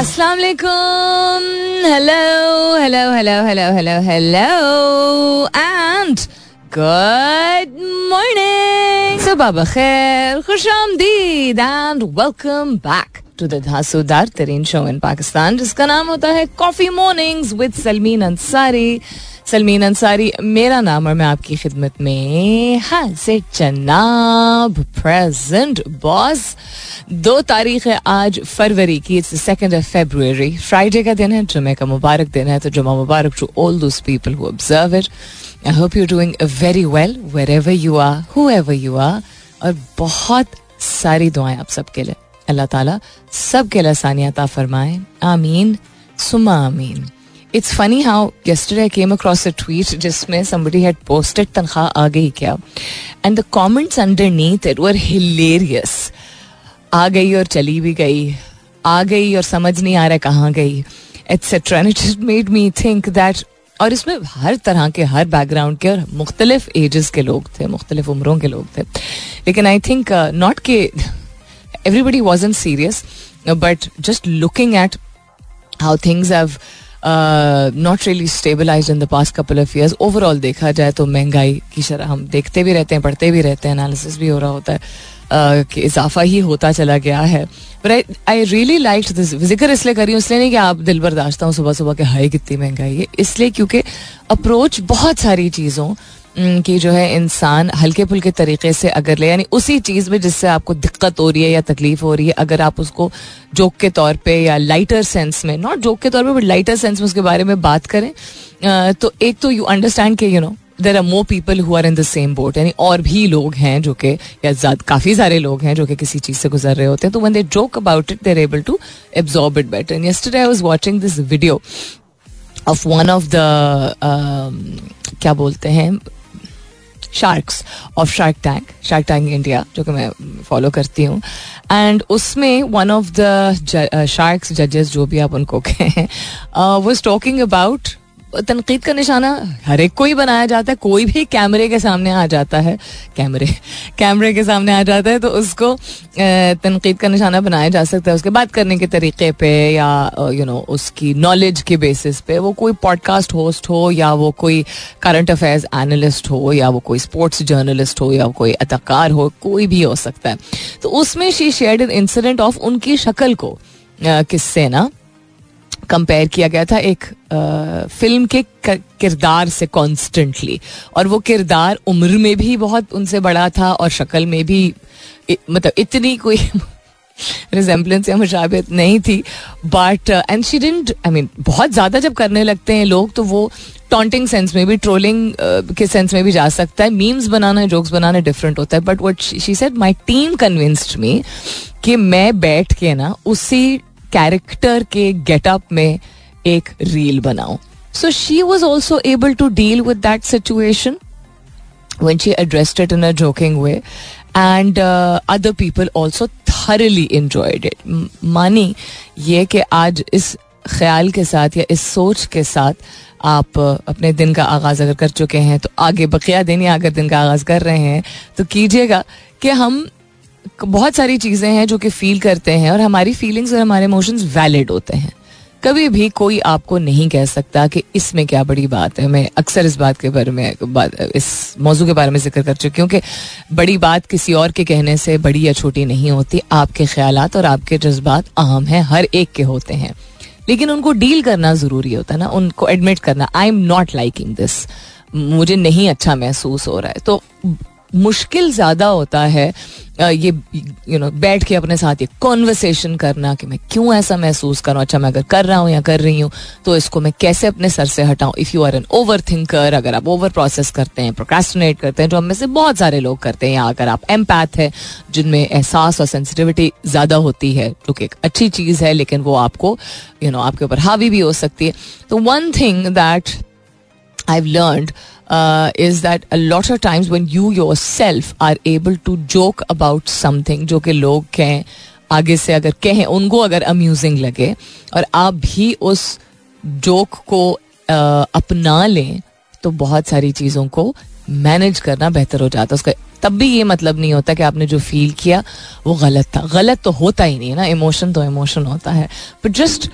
अस्सलाम वालेकुम hello hello hello hello hello hello and good morning सुबह बखैर खुश आमदीद and welcome back to the धांसूदार तरीन शो इन पाकिस्तान जिसका नाम होता है coffee mornings with Salmeen Ansari Salmeen Ansari, मेरा नाम और मैं आपकी खिदमत में हाजिर जनाब प्रेजेंट बॉस दो तारीख है आज फरवरी की it's second of February Friday का दिन है जुमे का मुबारक दिन है तो जुमा मुबारक to all those people who observe it I hope you doing very well wherever you are whoever you are और बहुत सारी दुआएँ आप सबके लिए। अल्लाह ताला सबके लिए आसानियात फरमाए। आमीन। सुमा आमीन। It's funny how yesterday I came across a tweet जिसमें somebody had posted तनख्वाह आ गई क्या and the comments underneath it were hilarious. आ गई और चली भी गई आ गई और समझ नहीं आ रहा कहाँ गई etcetera and it made me think that और इसमें हर तरह के हर बैकग्राउंड के और मुख्तलिफ़ एजेस के लोग थे मुख्तलिफ़ उम्रों के लोग थे लेकिन आई थिंक नॉट के everybody was in serious but just looking at how things have not really stabilize in the past couple of years overall देखा जाए तो महँगाई की शरह हम देखते भी रहते हैं पढ़ते भी रहते हैं एनालिसिस भी हो रहा होता है uh, कि इजाफा ही होता चला गया है। But I I really like this ज़िक्र इसलिए करी हूँ इसलिए नहीं कि आप दिल बर्दाश्त हूँ सुबह सुबह के हाई कितनी महँगाई है इसलिए क्योंकि अप्रोच बहुत सारी चीज़ों कि जो है इंसान हल्के फुल्के तरीके से अगर ले, यानी उसी चीज़ में जिससे आपको दिक्कत हो रही है या तकलीफ़ हो रही है, अगर आप उसको जोक के तौर पे या लाइटर सेंस में नॉट जोक के तौर पे बट लाइटर सेंस में उसके बारे में बात करें तो एक तो यू अंडरस्टैंड के you know there are more people who are in the same boat यानी और भी लोग हैं जो कि, या काफ़ी सारे लोग हैं जो कि किसी चीज़ से गुजर रहे होते हैं तो when they joke about it they're able to absorb it better and I was watching this video of one of the क्या बोलते हैं sharks of shark tank shark tank India जो कि मैं फॉलो करती हूँ. एंड उसमें वन ऑफ़ द शार्क्स जजेस जो भी आप उनको कहें वो इज़ टॉकिंग अबाउट तनकीद का निशाना, हर एक को ही बनाया जाता है, कोई भी कैमरे के सामने आ जाता है, कैमरे कैमरे के सामने आ जाता है तो उसको तनकीद का निशाना बनाया जा सकता है। उसके बात करने के तरीके पे या यू नो उसकी नॉलेज के बेसिस पे, वो कोई पॉडकास्ट होस्ट हो, या वो कोई करंट अफेयर्स एनालिस्ट हो, या वो कोई स्पोर्ट्स जर्नलिस्ट हो, या कोई अदाकार हो, कोई भी हो सकता है। तो उसमें शी शेयर इंसिडेंट ऑफ़ उनकी शक्ल को किससे ना कंपेयर किया गया था एक आ, फ़िल्म के किरदार से कॉन्स्टेंटली और वो किरदार उम्र में भी बहुत उनसे बड़ा था और शक्ल में भी मतलब इतनी कोई रिजेम्बलेंस या मुशाबित नहीं थी। But and she didn't I mean बहुत ज़्यादा जब करने लगते हैं लोग तो वो टॉन्टिंग सेंस में भी ट्रोलिंग uh, के सेंस में भी जा सकता है। मीम्स बनाना जोक्स बनाना डिफरेंट होता है। But what she said my team convinced me कि मैं बैठ के ना उसी कैरेक्टर के गेटअप में एक रील बनाऊँ। So she was also able to deal with that situation when she addressed it in a joking way. And uh, other people also मानी ये कि आज इस ख्याल के साथ या इस सोच के साथ आप अपने दिन का आगाज़ अगर कर चुके हैं तो आगे बकिया दिन या अगर दिन का आगाज़ कर रहे हैं तो कीजिएगा कि हम बहुत सारी चीज़ें हैं जो कि फील करते हैं और हमारी फीलिंग्स और हमारे इमोशंस वैलिड होते हैं। कभी भी कोई आपको नहीं कह सकता कि इसमें क्या बड़ी बात है। मैं अक्सर इस बात के बारे में इस मौजू के बारे में ज़िक्र कर चुकी हूँ कि बड़ी बात किसी और के कहने से बड़ी या छोटी नहीं होती। आपके ख्याल और आपके जज्बात अहम हैं, हर एक के होते हैं। लेकिन उनको डील करना ज़रूरी होता है ना, उनको एडमिट करना I am not liking this मुझे नहीं अच्छा महसूस हो रहा है। तो मुश्किल ज़्यादा होता है ये यू नो बैठ के अपने साथ ये कॉन्वर्सेशन करना कि मैं क्यों ऐसा महसूस करूँ अच्छा मैं अगर कर रहा हूँ या कर रही हूँ तो इसको मैं कैसे अपने सर से हटाऊँ? If you are an over thinker अगर आप ओवर प्रोसेस करते हैं प्रोक्रेस्टिनेट करते हैं जो हम में से बहुत सारे लोग करते हैं या अगर आप एम्पैथ है जिनमें एहसास और सेंसिटिविटी ज़्यादा होती है जो कि एक अच्छी चीज़ है लेकिन वो आपको यू you नो know, आपके ऊपर हावी भी हो सकती है। तो one thing that I have learned that lot of times lot you yourself are are able to joke about जो कि लोग कहें आगे से अगर कहें उनको अगर अम्यूजिंग लगे और आप भी उस जोक को uh, अपना लें तो बहुत सारी चीज़ों को मैनेज करना बेहतर हो जाता है। उसका तब भी ये मतलब नहीं होता कि आपने जो फील किया वो गलत था। गलत तो होता ही नहीं है ना इमोशन तो इमोशन होता है। But just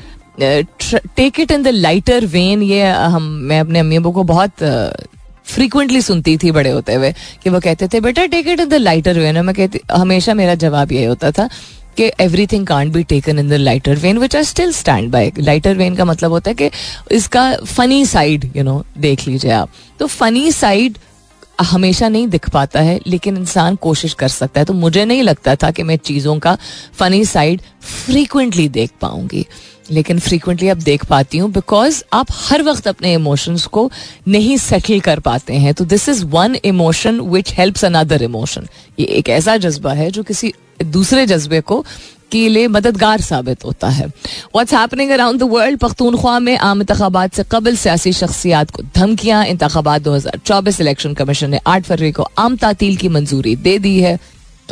take it in the lighter vein ये हम मैं अपने अम्मी अबू को बहुत फ्रीक्वेंटली सुनती थी बड़े होते हुए, कि वो कहते थे, बेटा take it in the lighter vein मैं कहती, हमेशा मेरा जवाब ये होता था कि everything can't be taken in the lighter vein which I still stand by lighter vein का मतलब होता है कि इसका फनी साइड यू नो देख लीजिए आप। तो फनी साइड हमेशा नहीं दिख पाता है, लेकिन इंसान कोशिश कर सकता है। तो मुझे नहीं लगता था कि मैं चीज़ों का फनी साइड फ्रीक्वेंटली देख पाऊँगी। लेकिन फ्रीक्वेंटली अब देख पाती हूँ बिकॉज़ आप हर वक्त अपने इमोशंस को नहीं सेटल कर पाते हैं। तो this is one emotion which helps another emotion ये एक ऐसा जज्बा है जो किसी दूसरे जज्बे को के लिए मददगार साबित होता है। What's happening around the world Pakhtunkhwa में आम इंतबात से कबल सियासी शख्सियात को धमकियाँ। इंतबात दो हज़ार चौबीस इलेक्शन कमीशन ने आठ फरवरी को आम तातील की मंजूरी दे दी है।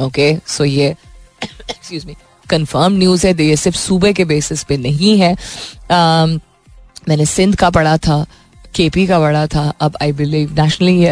ओके सो ये एक्सक्यूज मी कंफर्म न्यूज़ है ये सिर्फ़ सूबे के बेसिस पे नहीं है। Um, मैंने सिंध का पढ़ा था केपी का पढ़ा था अब I believe nationally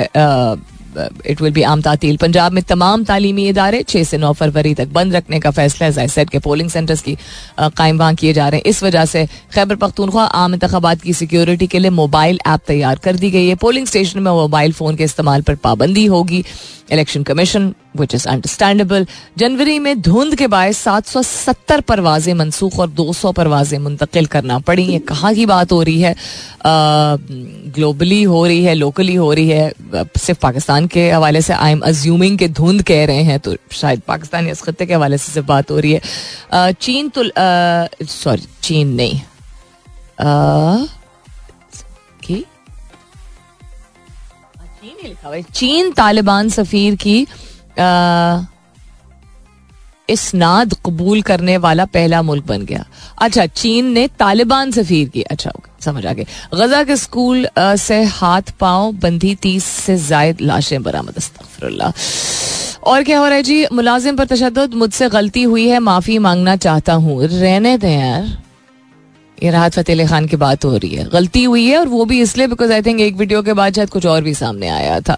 it will be आम तातील पंजाब में तमाम तालीमी इदारे छः से नौ फरवरी तक बंद रखने का फैसला है सेट के पोलिंग सेंटर्स की कायम वहाँ किए जा रहे हैं। इस वजह से खैबर पख्तूनख्वा आम इंतबात की सिक्योरिटी के लिए मोबाइल ऐप तैयार कर दी गई है। पोलिंग स्टेशन में मोबाइल फ़ोन के इस्तेमाल पर पाबंदी होगी। Election commission which is understandable जनवरी में धुंध के बायस सात सौ सत्तर परवाजें मनसूख और दो सौ परवाजें मुंतकिल करना पड़ी। ये कहाँ की बात हो रही है? ग्लोबली हो रही है लोकली हो रही है? सिर्फ़ पाकिस्तान के हवाले से आई एम अज्यूमिंग के धुंध कह रहे हैं तो शायद पाकिस्तान इस खत्े के हवाले से सिर्फ़ बात हो रही है। चीन तो सॉरी चीन नहीं। की चीन लिखा हुआ चीन तालिबान सफीर की इसनाद कबूल करने वाला पहला मुल्क बन गया। अच्छा चीन ने तालिबान सफीर की अच्छा समझ आ गए। गजा के स्कूल से हाथ पाँव बंधी तीस से जायद लाशें बरामद और क्या हो रहा है जी? मुलाजिम पर तशद मुझसे गलती हुई है, माफ़ी मांगना चाहता हूँ। रहने दें यार। ये राहत फतेह अली खान की बात हो रही है। गलती हुई है और वो भी इसलिए बिकॉज़ आई थिंक एक वीडियो के बाद शायद कुछ और भी सामने आया था।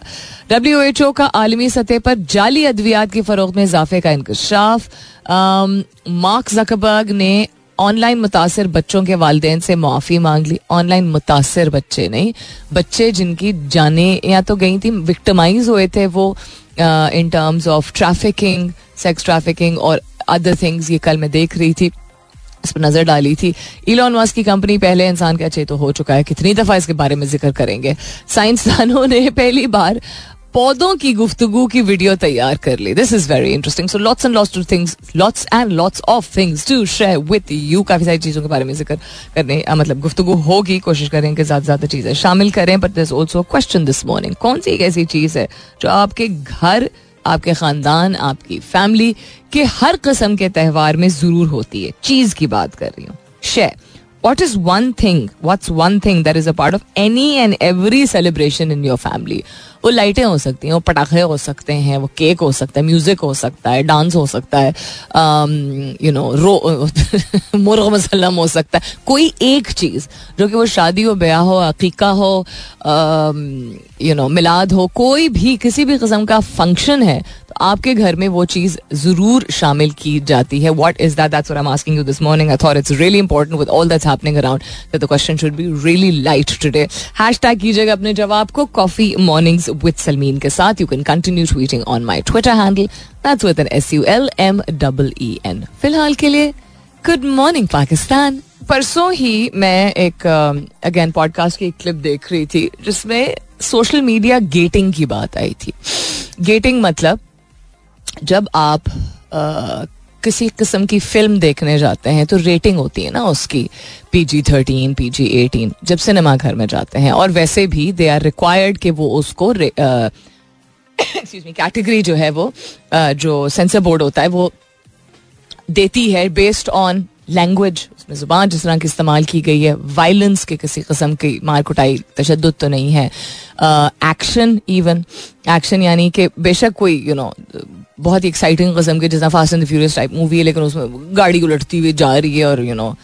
डब्ल्यू एच ओ का आलमी सतह पर जाली अद्वियात की फरोख में इजाफे का इंकशाफ। मार्क जकबर्ग ने ऑनलाइन मुतासर बच्चों के वालदेन से मुआफ़ी मांग ली। ऑनलाइन मुतासर बच्चे नहीं, बच्चे जिनकी जाने या तो गई थी विक्टमाइज हुए थे वो in terms of trafficking sex trafficking और अदर थिंग्स ये कल मैं देख रही थी। इस पर नज़र डाली थी। इलॉन मस्क की कंपनी पहले इंसान का चेत हो चुका है। कितनी दफ़ा इसके बारे में ज़िक्र करेंगे। साइंसदानों ने पहली बार पौधों की गुफ्तगु की वीडियो तैयार कर ली। This is very interesting so lots and lots to things lots and lots of things to share with you काफ़ी सारी चीज़ों के बारे में ज़िक्र करने मतलब गुफ्तगु होगी। कोशिश करें कि ज़्यादा ज़्यादा चीज़ें शामिल करें but this also question this morning कौन सी एक ऐसी चीज़ है जो आपके घर आपके खानदान, आपकी फैमिली के हर कस्म के त्यौहार में ज़रूर होती है। चीज़ की बात कर रही हूँ। Share what is one thing what's one thing that is a part of any and every celebration in your family वो लाइटें हो सकती हैं, वो पटाखे हो सकते हैं, वो केक हो सकता है म्यूज़िक हो सकता है डांस हो सकता है यू नो रो, मुर्ग मसलम हो सकता है, कोई एक चीज़ जो कि वो शादी हो, ब्याह हो अकीका हो यू नो मिलाद हो, कोई भी, किसी भी किस्म का फ़ंक्शन है आपके घर में वो चीज़ ज़रूर शामिल की जाती है। What is that that's I am asking you this morning I thought it's really important with all that's happening around the question should be really light today hashtag कीजिएगा अपने जवाब को कॉफ़ी मॉर्निंग्स विद सलमीन के साथ। You can continue tweeting on my Twitter handle that's with N S U L M double E N फ़िलहाल के लिए good morning Pakistan परसों ही मैं एक अगेन uh, पॉडकास्ट की एक क्लिप देख रही थी जिसमें सोशल मीडिया गेटिंग की बात आई थी। गेटिंग मतलब जब आप uh, किसी किस्म की फ़िल्म देखने जाते हैं तो रेटिंग होती है ना उसकी P G thirteen P G eighteen जब सिनेमा घर में जाते हैं। और वैसे भी दे आर रिक्वायर्ड कि वो उसको कैटेगरी जो है वो जो सेंसर बोर्ड होता है वो देती है बेस्ड ऑन लैंग्वेज उसमें ज़ुबान जिस तरह की इस्तेमाल की गई है वायलेंस के किसी किस्म की मार कुटाई तशद तो नहीं है। एक्शन इवन एक्शन यानी कि बेशक कोई यू नो बहुत ही एक्साइटिंग कस्म के, जितना fast and furious type movie है, लेकिन उसमें गाड़ी उलटती हुई जा रही है और यू नो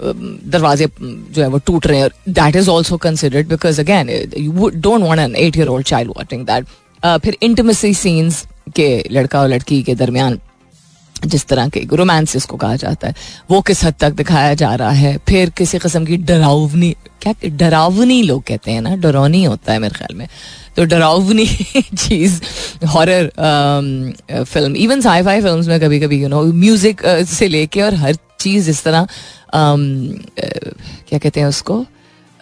दरवाजे जो है वो टूट रहे हैं और that is also considered because again you don't want an eight year old child watching that फिर इंटमेसी सीन्स के लड़का और लड़की के दरमियान जिस तरह के रोमांस इसको कहा जाता है। वो किस हद तक दिखाया जा रहा है? फिर किसी कस्म की डरावनी क्या डरावनी लोग कहते हैं ना? डरौनी होता है मेरे ख्याल में। तो डरावनी चीज़ horror film even sci fi film में कभी कभी यू नो म्यूज़िक से लेके और हर चीज़ इस तरह um, uh, क्या कहते हैं उसको?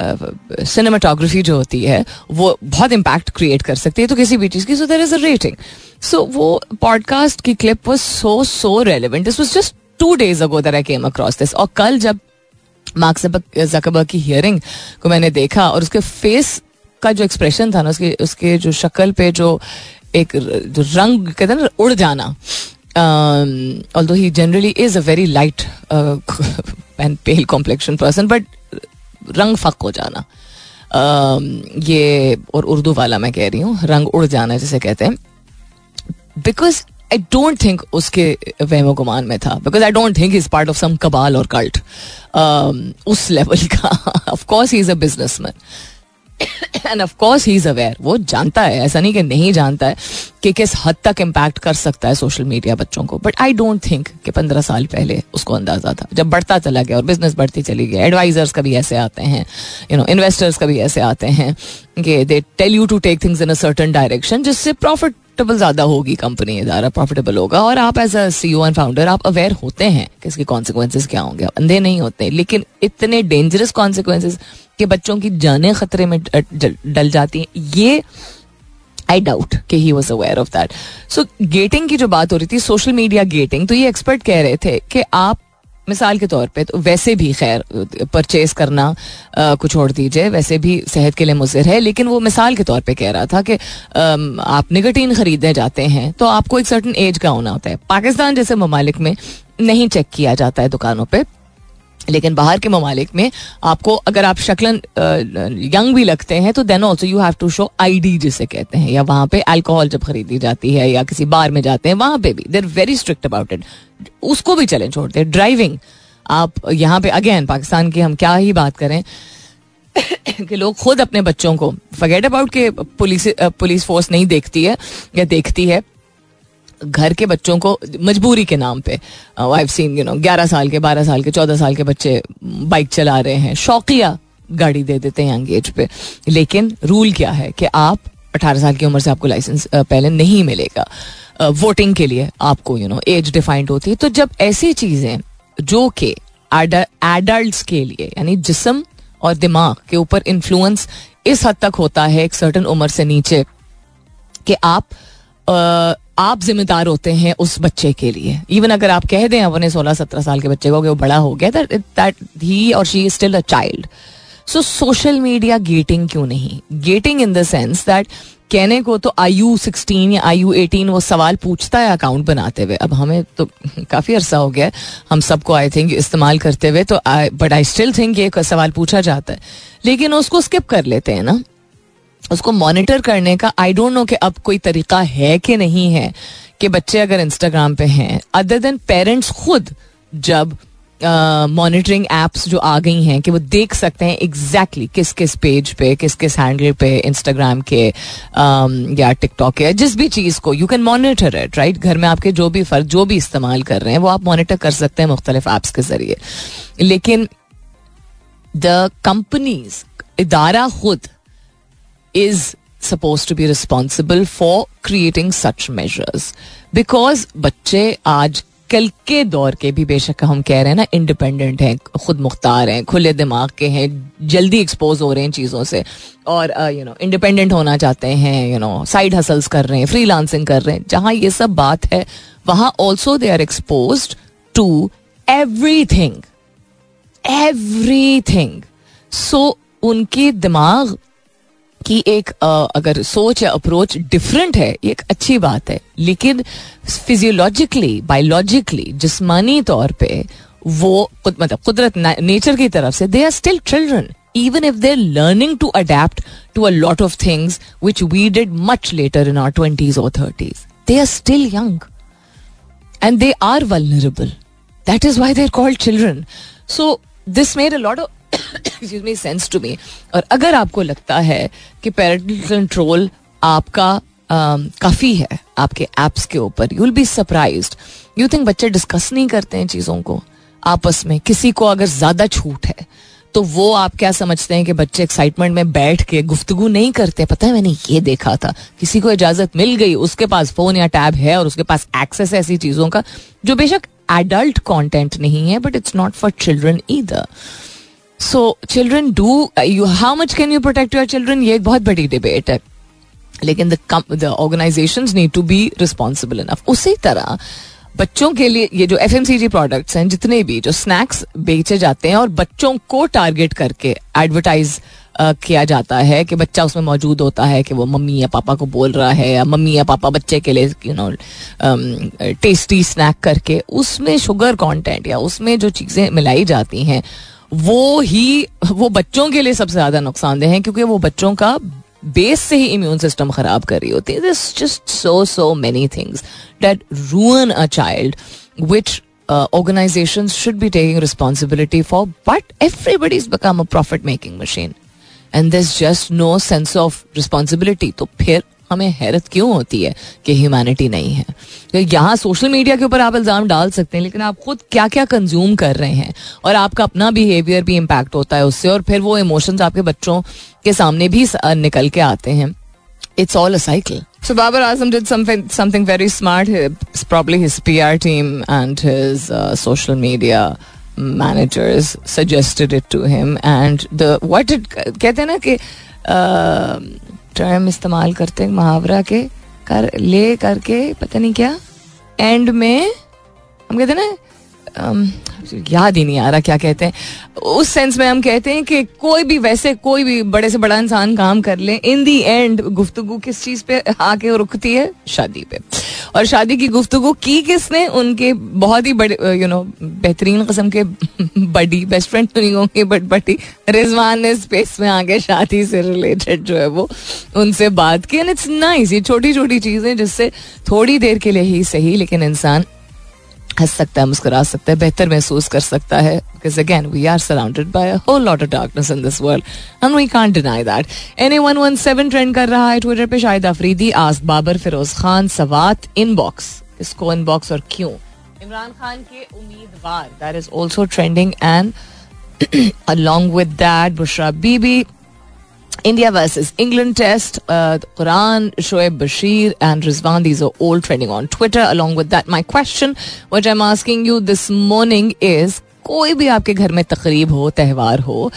सिनेमाटोग्राफी जो होती है, वो बहुत इम्पैक्ट क्रिएट कर सकती है तो किसी भी चीज़ की। सो देर इज़ अ रेटिंग सो वो पॉडकास्ट की clip was so so relevant this was just two days ago that I came across this और कल जब मार्क जकबर्ग की हियरिंग को मैंने देखा और उसके फेस का जो एक्सप्रेशन था ना, उसके उसके जो शक्ल पे जो एक जो रंग कहते हैं ना, उड़ जाना although he generally is a very light and pale complexion person but रंग फक हो जाना। ये और उर्दू वाला मैं कह रही हूँ, रंग उड़ जाना जिसे कहते हैं। बिकॉज़ आई डोंट थिंक उसके वहमो गुमान में था। Because I don't think is part of some cabal और कल्ट उस लेवल का of course he is a businessman and of course he is aware वो जानता है, ऐसा नहीं कि नहीं जानता है कि किस हद तक इम्पैक्ट कर सकता है सोशल मीडिया बच्चों को. बट आई डोंट थिंक कि पंद्रह साल पहले उसको अंदाज़ा था. जब बढ़ता चला गया और बिज़नेस बढ़ती चली गई एडवाइजर्स कभी ऐसे आते हैं यू नो इन्वेस्टर्स कभी ऐसे आते हैं कि they tell you to take things in a certain direction जिससे प्रॉफिट प्रॉफिटेबल ज़्यादा होगी कंपनी इदारा प्रॉफिटेबल होगा. और आप as a CEO and founder आप अवेयर होते हैं कि इसके कॉन्सिक्वेंसेज क्या होंगे. अंधे नहीं होते, लेकिन इतने डेंजरस कॉन्सिक्वेंसेज के बच्चों की जाने खतरे में डल जाती हैं ये आई डाउट कि he was aware of that so getting की जो बात हो रही थी सोशल मीडिया गेटिंग तो ये एक्सपर्ट कह रहे थे कि आप मिसाल के तौर पे तो वैसे भी खैर परचेज करना आ, कुछ छोड़ दीजिए वैसे भी सेहत के लिए मुजर है लेकिन वो मिसाल के तौर पे कह रहा था कि आप निगटीन खरीदने जाते हैं तो आपको एक सर्टन एज का होना होता है। पाकिस्तान जैसे ममालिक में नहीं चेक किया जाता है दुकानों पर लेकिन बाहर के ममालिक में आपको अगर आप शक्लन यंग भी लगते हैं तो then also you have to show I D जिसे कहते हैं, या वहाँ पे अल्कोहल जब खरीदी जाती है, या किसी बार में जाते हैं, वहाँ पे भी there very strict about it उसको भी चैलेंज छोड़ते हैं. ड्राइविंग आप यहाँ पे अगेन पाकिस्तान की हम क्या ही बात करें, कि लोग खुद अपने बच्चों को फगेट अबाउट के पुलिस पुलिस फोर्स नहीं देखती है, या देखती है घर के बच्चों को मजबूरी के नाम पे। आई सीन यू नो ग्यारह साल के, बारह साल के, चौदह साल के बच्चे बाइक चला रहे हैं। शौकिया गाड़ी दे देते हैं यंग एज पे। लेकिन रूल क्या है कि आप अठारह साल की उम्र से आपको लाइसेंस पहले नहीं मिलेगा। वोटिंग के लिए आपको यू नो एज डिफाइंड होती है। तो जब ऐसी चीज़ें जो कि एडल्ट के लिए, यानी जिसम और दिमाग के ऊपर इन्फ्लुएंस इस हद तक होता है एक सर्टन उम्र से नीचे कि आप आप जिम्मेदार होते हैं उस बच्चे के लिए। इवन अगर आप कह दें अपने सोलह सत्रह साल के बच्चे को कि वो बड़ा हो गया दैट ही और she is still a child so social media getting क्यों नहीं? Getting in the sense that कहने को तो आई यू सिक्सटीन या आई यू एटीन वो सवाल पूछता है अकाउंट बनाते हुए। अब हमें तो काफ़ी अरसा हो गया हम सबको आई थिंक इस्तेमाल करते हुए तो I but I still think ये सवाल पूछा जाता है। लेकिन उसको स्किप कर लेते हैं ना। उसको मॉनिटर करने का आई डोंट नो कि अब कोई तरीका है कि नहीं है कि बच्चे अगर इंस्टाग्राम पे हैं अदर देन पेरेंट्स खुद जब मॉनिटरिंग uh, एप्स जो आ गई हैं कि वो देख सकते हैं एग्जैक्टली exactly किस किस पेज पे किस किस हैंडल पे इंस्टाग्राम के um, या टिकटॉक के जिस भी चीज़ को you can monitor it right घर में आपके जो भी फ़र्ज़ जो भी इस्तेमाल कर रहे हैं वो आप मॉनिटर कर सकते हैं मुख्तलिफ़ ऐप्स के ज़रिए। लेकिन द कंपनीज़ इदारा खुद is suppose to be responsible for creating such measures because बच्चे आज कल के दौर के भी बेशक हम कह रहे हैं ना इंडिपेंडेंट हैं, खुद मुख्तार हैं, खुले दिमाग के हैं, जल्दी एक्सपोज हो रहे हैं चीज़ों से। और यू नो इंडिपेंडेंट होना चाहते हैं यू नो साइड हसल्स कर रहे हैं फ्री लांसिंग कर रहे हैं, जहाँ ये सब बात है, वहाँ also they are expose to everything everything so उनके दिमाग की एक अगर सोच या अप्रोच डिफरेंट है एक अच्छी बात है। लेकिन फिजियोलॉजिकली बायोलॉजिकली जिसमानी तौर पर वो खुद मतलब कुदरत नेचर की तरफ़ से they are still children even if they're learning to adapt to a lot of things which we did much later in our twenties और thirties they are still young and they are vulnerable that is why they're called children so this made a lot of excuse me sense to me और अगर आपको लगता है कि parental control आपका काफ़ी है, आपके एप्स के ऊपर you will be surprise you think बच्चे डिस्कस नहीं करते हैं चीज़ों को? आपस में किसी को अगर ज़्यादा छूट है तो वो आप क्या समझते हैं कि बच्चे एक्साइटमेंट में बैठ के गुफ्तगु नहीं करते? पता है, मैंने ये देखा था। किसी को इजाज़त मिल गई, उसके पास फ़ोन या टैब है और उसके पास एक्सेस है ऐसी चीज़ों का, जो बेशक एडल्ट कंटेंट नहीं है but it's not for children either so children do you how much can you protect your children ये एक बहुत बड़ी डिबेट है। लेकिन the organization need to be responsible enough उसी तरह, बच्चों के लिए, ये जो F M C G products हैं, जितने भी जो स्नैक्स बेचे जाते हैं और बच्चों को टारगेट करके एडवर्टाइज किया जाता है कि बच्चा उसमें मौजूद होता है कि वो मम्मी या पापा को बोल रहा है या मम्मी या पापा बच्चे के लिए यू नो टेस्टी स्नैक करके उसमें शुगर कंटेंट या उसमें जो चीज़ें मिलाई जाती हैं वो ही वो बच्चों के लिए सबसे ज़्यादा नुकसानदेह हैं क्योंकि वो बच्चों का बेस से ही इम्यून सिस्टम खराब कर रही होती है this just so so many things that ruin a child which organizations should be taking responsibility for, but everybody's become a profit making machine. And there's just no sense of responsibility. तो फिर हमें हैरत क्यों होती है कि humanity नहीं है? यहाँ सोशल मीडिया के ऊपर आप इल्ज़ाम डाल सकते हैं, लेकिन आप खुद क्या क्या कंज्यूम कर रहे हैं? और आपका अपना बिहेवियर भी इम्पैक्ट होता है उससे, और फिर वो इमोशंस आपके बच्चों के सामने भी निकल के आते हैं। It's all a cycle so Babar Azam did something very smart probably his P R team and his social media managers suggested it to him and the what it कहते हैं ना कि टर्म इस्तेमाल करते हैं मुहावरा के, कर, ले करके, पता नहीं क्या एंड में, हम कहते हैं ना याद ही नहीं आ रहा क्या कहते हैं। उस सेंस में हम कहते हैं कि कोई भी वैसे, कोई भी बड़े से बड़ा इंसान काम कर ले इन दी एंड गुफ्तगु किस चीज़ पे आके रुकती है? शादी पे। और शादी की गुफ्तु की किसने? उनके बहुत ही बड़े यू नो बेहतरीन कस्म के बड़ी बेस्ट फ्रेंड तो नहीं होंगे बट बड़ी रिजवान ने स्पेस में आगे शादी से रिलेटेड जो है वो उनसे बात की। एंड इट्स नाइस ये छोटी छोटी चीज़ें जिससे थोड़ी देर के लिए ही सही, लेकिन इंसान हंस सकता है, मुस्कुरा सकता है, बेहतर महसूस कर सकता है। Because again we are surrounded by a whole lot of darkness in this world and we can't deny that any one one seven trend कर रहा है ट्विटर पे शाहिद अफरीदी आस बाबर फिरोज खान सवात इनबॉक्स इसको इनबॉक्स और क्यों इमरान खान के उम्मीदवार that is also trending and along with that, bushra bibi India versus England test Quran Shoaib Bashir and Rizwan these are all trending on Twitter along with that my question what I am asking you this morning is कोई भी आपके घर में तकरीब हो त्यौहार हो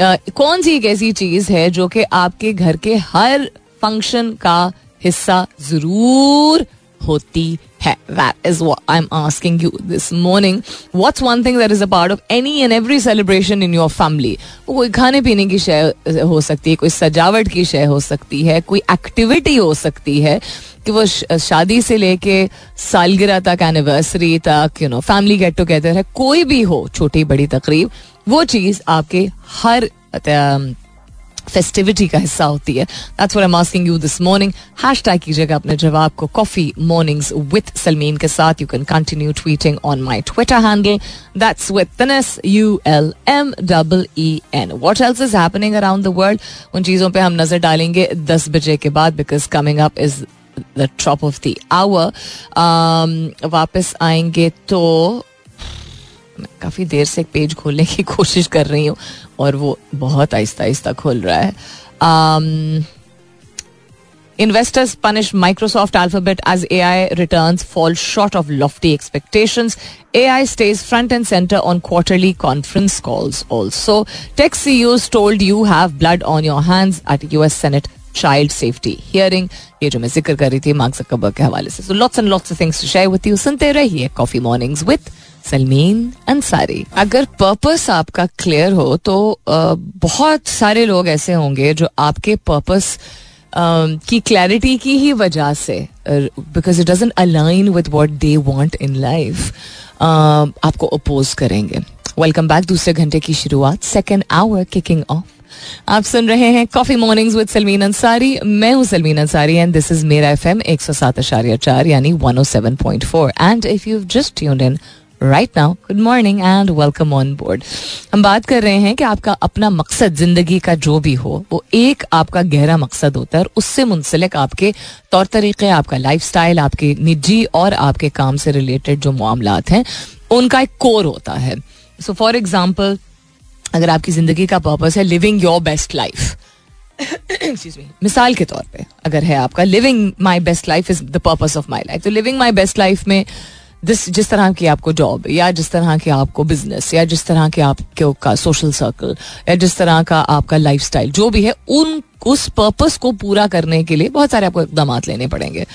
uh, कौन सी एक ऐसी चीज़ है जो कि आपके घर के हर फ़ंक्शन का हिस्सा ज़रूर होती that is I am asking you this morning what's one thing that is a part of any and every celebration in your family वो कोई खाने पीने की शय, हो सकती है, कोई सजावट की शय हो सकती है, कोई एक्टिविटी हो सकती है कि वो शादी से लेके सालगिरह तक एनिवर्सरी तक you know family get together है, कोई भी हो छोटी बड़ी तकरीब, वो चीज़ आपके हर फेस्टिविटी का हिस्सा होती है that's I am asking you this morning hashtag कीजिएगा अपने जवाब को कॉफ़ी मॉर्निंग्स विद सलमीन के साथ you can continue tweeting on my Twitter handle that's with you L M double E N what else is happening around the world उन चीज़ों पे हम नज़र डालेंगे दस बजे के बाद because coming up is the top of the hour वापस आएँगे तो काफ़ी देर से एक पेज खोलने की कोशिश कर रही हूँ और वो बहुत आहिस्ता आहिस्ता खुल रहा है Investors punish Microsoft Alphabet as AI returns fall short of lofty expectations. AI stays front and center on quarterly conference calls also. Tech CEOs told you have blood on your hands at US Senate child safety hearing ये जो मैं ज़िक्र कर रही थी mark Zuckerberg के हवाले से so lots and lots of things to share with you सुनते रहिए coffee mornings with Salmeen Ansari. अगर पर्पस आपका क्लियर हो तो बहुत सारे लोग ऐसे होंगे जो आपके पर्पस की क्लैरिटी की ही वजह से because it doesn't align with what they want in life आपको अपोज करेंगे। वेलकम बैक दूसरे घंटे की शुरुआत सेकेंड आवर किकिंग ऑफ़ आप सुन रहे हैं coffee mornings with Salmeen Ansari. मैं हूँ Salmeen Ansari and this is मेरा एफ़ एम एक सौ सात आशार्य चार, यानी one o seven point four and if you just tune in right now good morning and welcome on board हम बात कर रहे हैं कि आपका अपना मकसद ज़िंदगी का जो भी हो, वो एक आपका गहरा मकसद होता है और उससे मुंसलिक आपके तौर तरीके, आपका लाइफ स्टाइल आपके निजी और आपके काम से रिलेटेड जो मामला हैं, उनका एक कोर होता है। सो फॉर एग्ज़ाम्पल अगर आपकी ज़िंदगी का पर्पज है लिविंग योर बेस्ट लाइफ मिसाल के तौर पे अगर है आपका living my best life is the purpose of my life तो लिविंग माई बेस्ट लाइफ में जिस जिस तरह की आपको जॉब या जिस तरह के आपको बिज़नेस या जिस तरह के आपके का सोशल सर्कल या जिस तरह का आपका लाइफ जो भी है, उन, उस पर्पस को पूरा करने के लिए बहुत सारे आपको इकदाम लेने पड़ेंगे।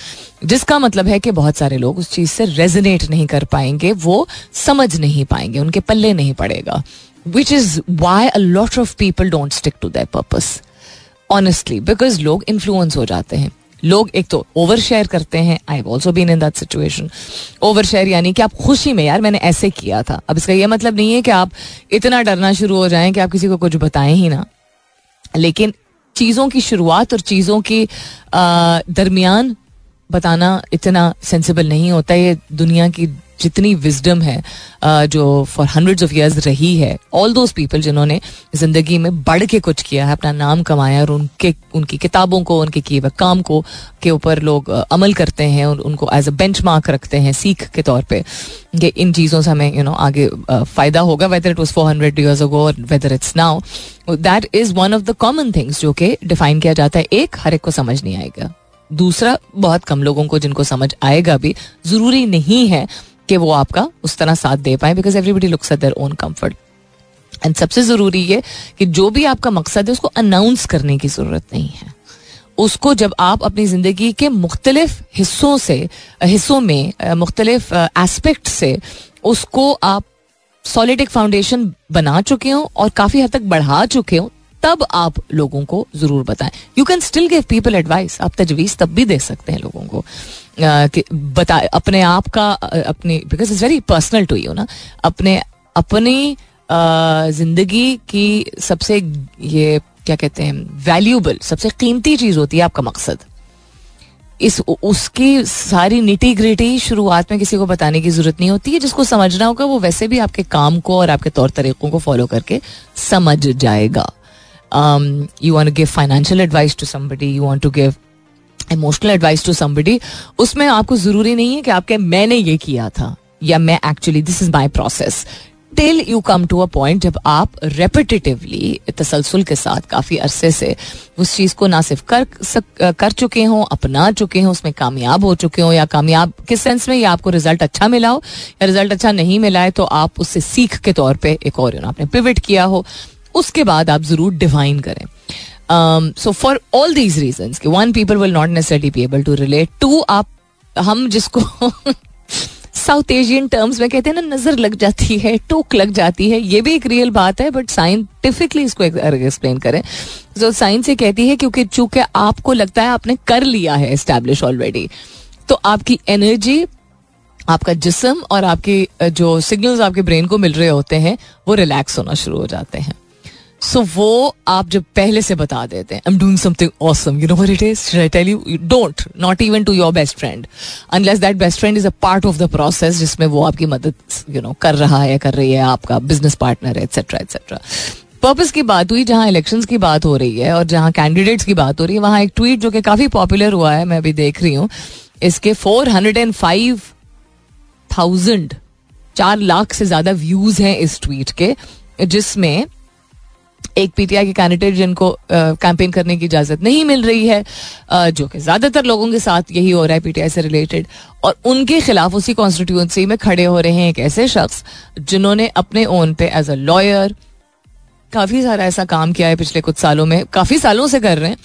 जिसका मतलब है कि बहुत सारे लोग उस चीज़ से रेजनेट नहीं कर पाएँगे, वो समझ नहीं पाएँगे, उनके पल्ले नहीं पड़ेगा। Which is why a lot of people don't stick to that purpose honestly because लोग इन्फ्लुएंस हो जाते हैं। लोग एक तो ओवर शेयर करते हैं I also been in that situation over share यानी कि आप खुशी में, यार मैंने ऐसे किया था। अब इसका यह मतलब नहीं है कि आप इतना डरना शुरू हो जाएँ कि आप किसी को कुछ बताएँ ही ना। लेकिन चीज़ों की शुरुआत और चीज़ों के दरमियान बताना इतना सेंसिबल नहीं होता। ये दुनिया की जितनी विजडम है जो फॉर हंड्रेड्स ऑफ़ ईयर्स रही है ऑल दोज पीपल जिन्होंने ज़िंदगी में बढ़ के कुछ किया है, अपना नाम कमाया और उनके, उनकी किताबों को, उनके किए हुए काम को, के ऊपर लोग अमल करते हैं और उनको एज अ बेंच रखते हैं सीख के तौर पर कि इन चीज़ों से हमें यू नो आगे फ़ायदा होगा whether it was four hundred years ago whether it's now that is one of the common things जो कि डिफाइन किया जाता है। एक, हर एक को समझ नहीं आएगा। दूसरा, बहुत कम लोगों को जिनको समझ आएगा भी, ज़रूरी नहीं है कि वो आपका उस तरह साथ दे पाए because everybody looks at their own comfort and सबसे ज़रूरी ये कि जो भी आपका मकसद है, उसको अनाउंस करने की ज़रूरत नहीं है। उसको जब आप अपनी ज़िंदगी के मुख्तलिफ़ हिस्सों से, हिस्सों में मुख्तलिफ़ एस्पेक्ट से उसको आप सॉलिड एक फाउंडेशन बना चुके हो और काफ़ी हद तक बढ़ा चुके हो, तब आप लोगों को ज़रूर बताएँ। You can still give people advice आप तजवीज तब भी दे सकते हैं लोगों को। बता, अपने आप का अपनी because it's very personal to you ना, अपने, अपनी ज़िंदगी की सबसे, ये क्या कहते हैं वैल्यूबल सबसे कीमती चीज़ होती है आपका मकसद। इस उसकी सारी निटी ग्रिटी शुरुआत में किसी को बताने की ज़रूरत नहीं होती है, जिसको समझना होगा, वो वैसे भी आपके काम को और आपके तौर तरीकों को फॉलो करके समझ जाएगा। You want give financial advice to somebody you want to give emotional advice to somebody उसमें आपको ज़रूरी नहीं है कि आपके मैंने ये किया था या मैं actually this is my process till you come to a point जब आप रेपिटेटिवली तसलसल के साथ काफ़ी अरसे से उस चीज़ को ना सिर्फ़ कर सक, कर चुके हों अपना चुके हों उसमें कामयाब हो चुके हों या कामयाब किस सेंस में या आपको रिज़ल्ट अच्छा मिला हो या रिज़ल्ट अच्छा नहीं मिला है तो आप उससे सीख के तौर पे एक और आपने पिविट किया हो उसके बाद आप ज़रूर डिफाइन करें। So for all these reason one people will not necessarily be able to relate to you, हम जिसको साउथ एशियन टर्म्स में कहते हैं ना, नज़र लग जाती है, टोक लग जाती है, ये भी एक रियल बात है बट साइंटिफिकली इसको एक्सप्लेन करें जो साइंस ये कहती है क्योंकि चूँकि आपको लगता है आपने कर लिया है एस्टेब्लिश ऑलरेडी तो आपकी एनर्जी आपका जिसम और आपके जो सिग्नल्स आपके ब्रेन को मिल रहे होते हैं, वो रिलैक्स होना शुरू हो जाते हैं। सो वो आप जब पहले से बता देते हैं I am doing something awesome you know what it is I tell you don't not even to your best friend unless that best friend is a part of the process जिसमें वो आपकी मदद यू नो कर रहा है, कर रही है, आपका बिज़नेस पार्टनर है एक्सेट्रा एक्सेट्रा पर्पज की बात हुई, जहाँ इलेक्शंस की बात हो रही है और जहाँ कैंडिडेट्स की बात हो रही है, वहाँ एक ट्वीट जो कि काफ़ी पॉपुलर हुआ है, मैं अभी देख रही हूँ। इसके four hundred and five thousand चार लाख से ज़्यादा व्यूज़ हैं इस ट्वीट के, जिसमें एक पीटीआई के कैंडिडेट जिनको कैंपेन करने की इजाज़त नहीं मिल रही है आ, जो कि ज़्यादातर लोगों के साथ यही हो रहा है पीटीआई से रिलेटेड और उनके खिलाफ उसी कॉन्स्टिट्यूंसी में खड़े हो रहे हैं एक ऐसे शख्स जिन्होंने अपने ओन पे एज अ लॉयर काफ़ी सारा ऐसा काम किया है पिछले कुछ सालों में। काफ़ी सालों से कर रहे हैं।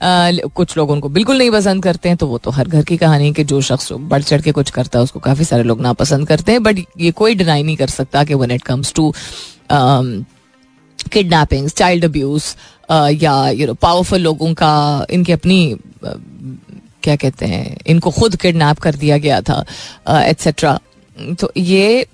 Uh, कुछ लोग उनको बिल्कुल नहीं पसंद करते हैं तो वो तो हर घर की कहानी है कि जो शख्स बढ़ चढ़ के कुछ करता है उसको काफ़ी सारे लोग नापसंद करते हैं बट ये कोई डिनाई नहीं कर सकता कि when it comes to kidnapping child abuse या यू नो पावरफुल लोगों का इनकी अपनी uh, क्या कहते हैं इनको खुद किडनैप कर दिया गया था एट्सेट्रा uh, तो ये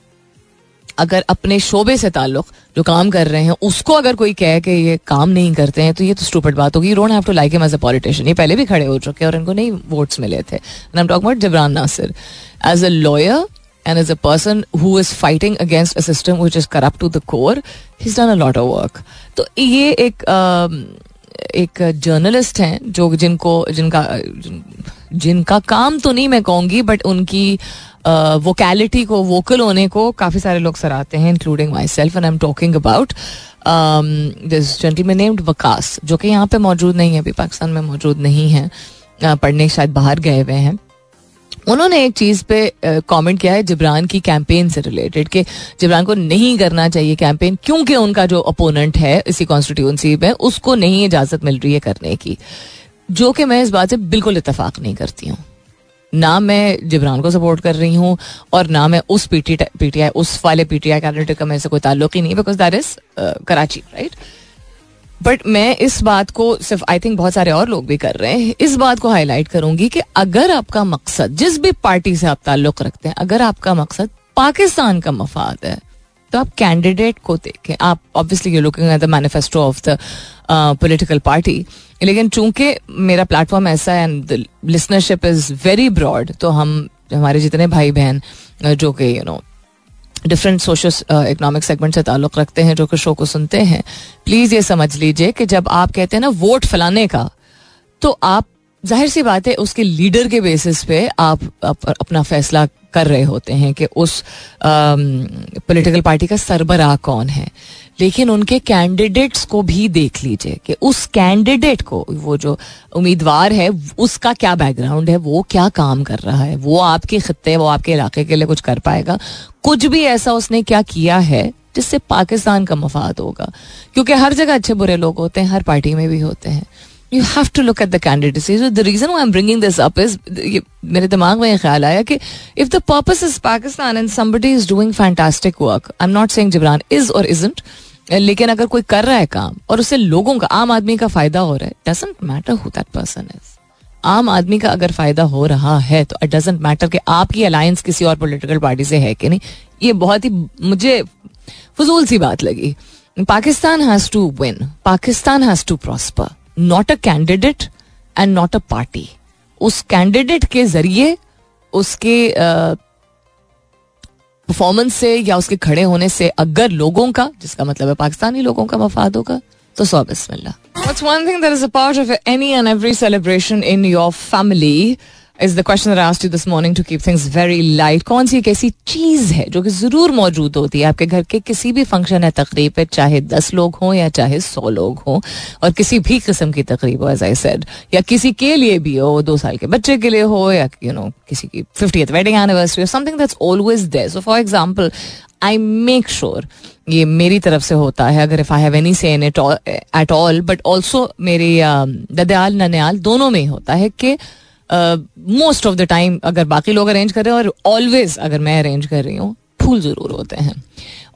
अगर अपने शोबे से ताल्लुक जो काम कर रहे हैं उसको अगर कोई कहे कि ये काम नहीं करते हैं तो ये तो स्टूपट बात होगी। You don't have to like him as a politician ये पहले भी खड़े हो चुके हैं और इनको नहीं वोट्स मिले थे। I am about Jibran Nasir as a lawyer and as a person who is fighting against a system which is corrupt to the core, he's done a lot of work. तो ये एक um, एक journalist हैं जो जिनको जिनका जिनका काम तो नहीं मैं कहूँगी बट उनकी वोकैलिटी uh, को वोकल होने को काफ़ी सारे लोग सराहते हैं including myself and I am talking about this gentleman named Waqas जो कि यहाँ पे मौजूद नहीं है अभी पाकिस्तान में मौजूद नहीं है पढ़ने शायद बाहर गए हुए हैं उन्होंने एक चीज़ पे कमेंट किया है जिब्रान की कैंपेन से रिलेटेड कि। जिब्रान को नहीं करना चाहिए कैंपेन क्योंकि उनका जो अपोनेंट है इसी कॉन्स्टिट्यूंसी में, उसको नहीं इजाज़त मिल रही है करने की। जो कि मैं इस बात से बिल्कुल इतफाक नहीं करती हूँ। ना मैं जिब्रान को सपोर्ट कर रही हूँ और ना मैं उस पीटी पीटीआई उस वाले पीटीआई कैंडिडेट का मेरे से कोई ताल्लुक ही नहीं because that is Karachi right but मैं इस बात को सिर्फ़ आई थिंक बहुत सारे और लोग भी कर रहे हैं। इस बात को हाईलाइट करूँगी कि अगर आपका मकसद, जिस भी पार्टी से आप ताल्लुक रखते हैं, अगर आपका मकसद पाकिस्तान का मफाद है तो आप कैंडिडेट को देखें। आप obviously you looking at the manifesto of the political party लेकिन चूँकि मेरा प्लेटफॉर्म ऐसा है and listenership is very broad तो हम, हमारे जितने भाई बहन जो कि you know different social economic segment से ताल्लुक रखते हैं जो कि शो को सुनते हैं। प्लीज़ ये समझ लीजिए कि जब आप कहते हैं ना वोट फैलाने का तो आप ज़ाहिर सी बात है उसके लीडर के बेसिस पे आप अप, अपना फैसला कर रहे होते हैं कि उस पॉलिटिकल पार्टी का सरबराह कौन है। लेकिन उनके कैंडिडेट्स को भी देख लीजिए कि उस कैंडिडेट को, वो जो उम्मीदवार है, उसका क्या बैकग्राउंड है, वो क्या काम कर रहा है, वो आपके खत्ते वो आपके इलाके के लिए कुछ कर पाएगा। कुछ भी ऐसा उसने क्या किया है, जिससे पाकिस्तान का मफाद होगा। क्योंकि हर जगह अच्छे बुरे लोग होते हैं, हर पार्टी में भी होते हैं। You have to look at the candidacy the reason I am bringing this up is मेरे दिमाग में ये ख्याल आया कि if the purpose is Pakistan and somebody is doing fantastic work I am not saying Jibran is और isn't लेकिन अगर कोई कर रहा है काम और उससे लोगों का, आम आदमी का फ़ायदा हो रहा है doesn't matter who that person is आम आदमी का अगर फ़ायदा हो रहा है तो इट डजेंट मैटर कि आपकी अलायंस किसी और पोलिटिकल पार्टी से है कि नहीं। ये बहुत ही, मुझे फजूल सी बात लगी। Pakistan has to win Pakistan has to prosper not a candidate and not a party उस कैंडिडेट के ज़रिए उसके परफॉर्मेंस से या उसके खड़े होने से अगर लोगों का जिसका मतलब है पाकिस्तानी लोगों का मफाद होगा तो सौ बिस्मिल्लाह What's one thing that is a part of any and every celebration in your family? Is the question you this morning to keep things very light कौन सी एक ऐसी चीज़ है जो कि ज़रूर मौजूद होती है आपके घर के किसी भी फ़ंक्शन है तकरीब पे, चाहे दस लोग हों या चाहे सौ लोग हों, और किसी भी किस्म की तकरीब हो एज आई सेड या किसी के लिए भी हो, दो साल के बच्चे के लिए हो, या यू नो किसी की fifty wedding anniversary something that's always there so for example I make sure ये मेरी तरफ़ से होता है, अगर if I have any say in at all but also मेरी ददयाल ननयाल दोनों में होता है कि मोस्ट ऑफ़ द टाइम अगर बाकी लोग अरेंज कर रहे हैं और ऑलवेज अगर मैं अरेंज कर रही हूँ फूल ज़रूर होते हैं।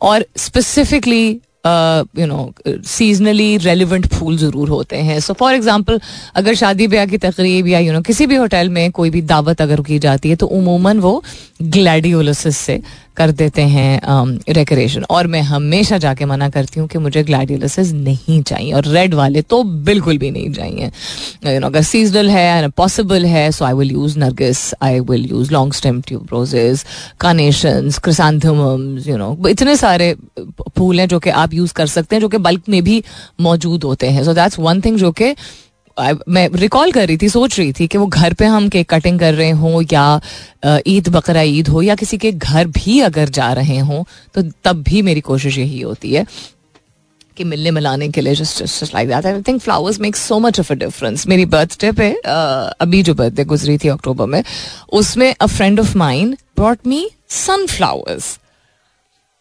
और specifically you know seasonally relevant फूल ज़रूर होते हैं। सो फॉर एग्ज़ाम्पल अगर शादी ब्याह की तकरीब या यू you नो know, किसी भी होटल में कोई भी दावत अगर की जाती है तो उमूमन वो ग्लैडियोलोसिस से कर देते हैं डेकोरेशन um, और मैं हमेशा जाके मना करती हूँ कि मुझे ग्लैडियोलसिस नहीं चाहिए और रेड वाले तो बिल्कुल भी नहीं चाहिए। यू नो अगर सीजनल है पॉसिबल है so I will use Nargis I will use long stem tuberoses carnation chrysanthemums you know इतने सारे फूल हैं जो कि आप यूज़ कर सकते हैं जो कि बल्क में भी मौजूद होते हैं। सो दैट्स वन थिंग जो कि मैं रिकॉल कर रही थी, सोच रही थी कि वो घर पे हम केक कटिंग कर रहे हों या ईद बकरा ईद हो या किसी के घर भी अगर जा रहे हों तो तब भी मेरी कोशिश यही होती है कि मिलने मिलाने के लिए just just like that I think flowers make so much of a difference मेरी बर्थडे पे अभी जो बर्थडे गुजरी थी अक्टूबर में, उसमें a friend of mind brought me sunflowers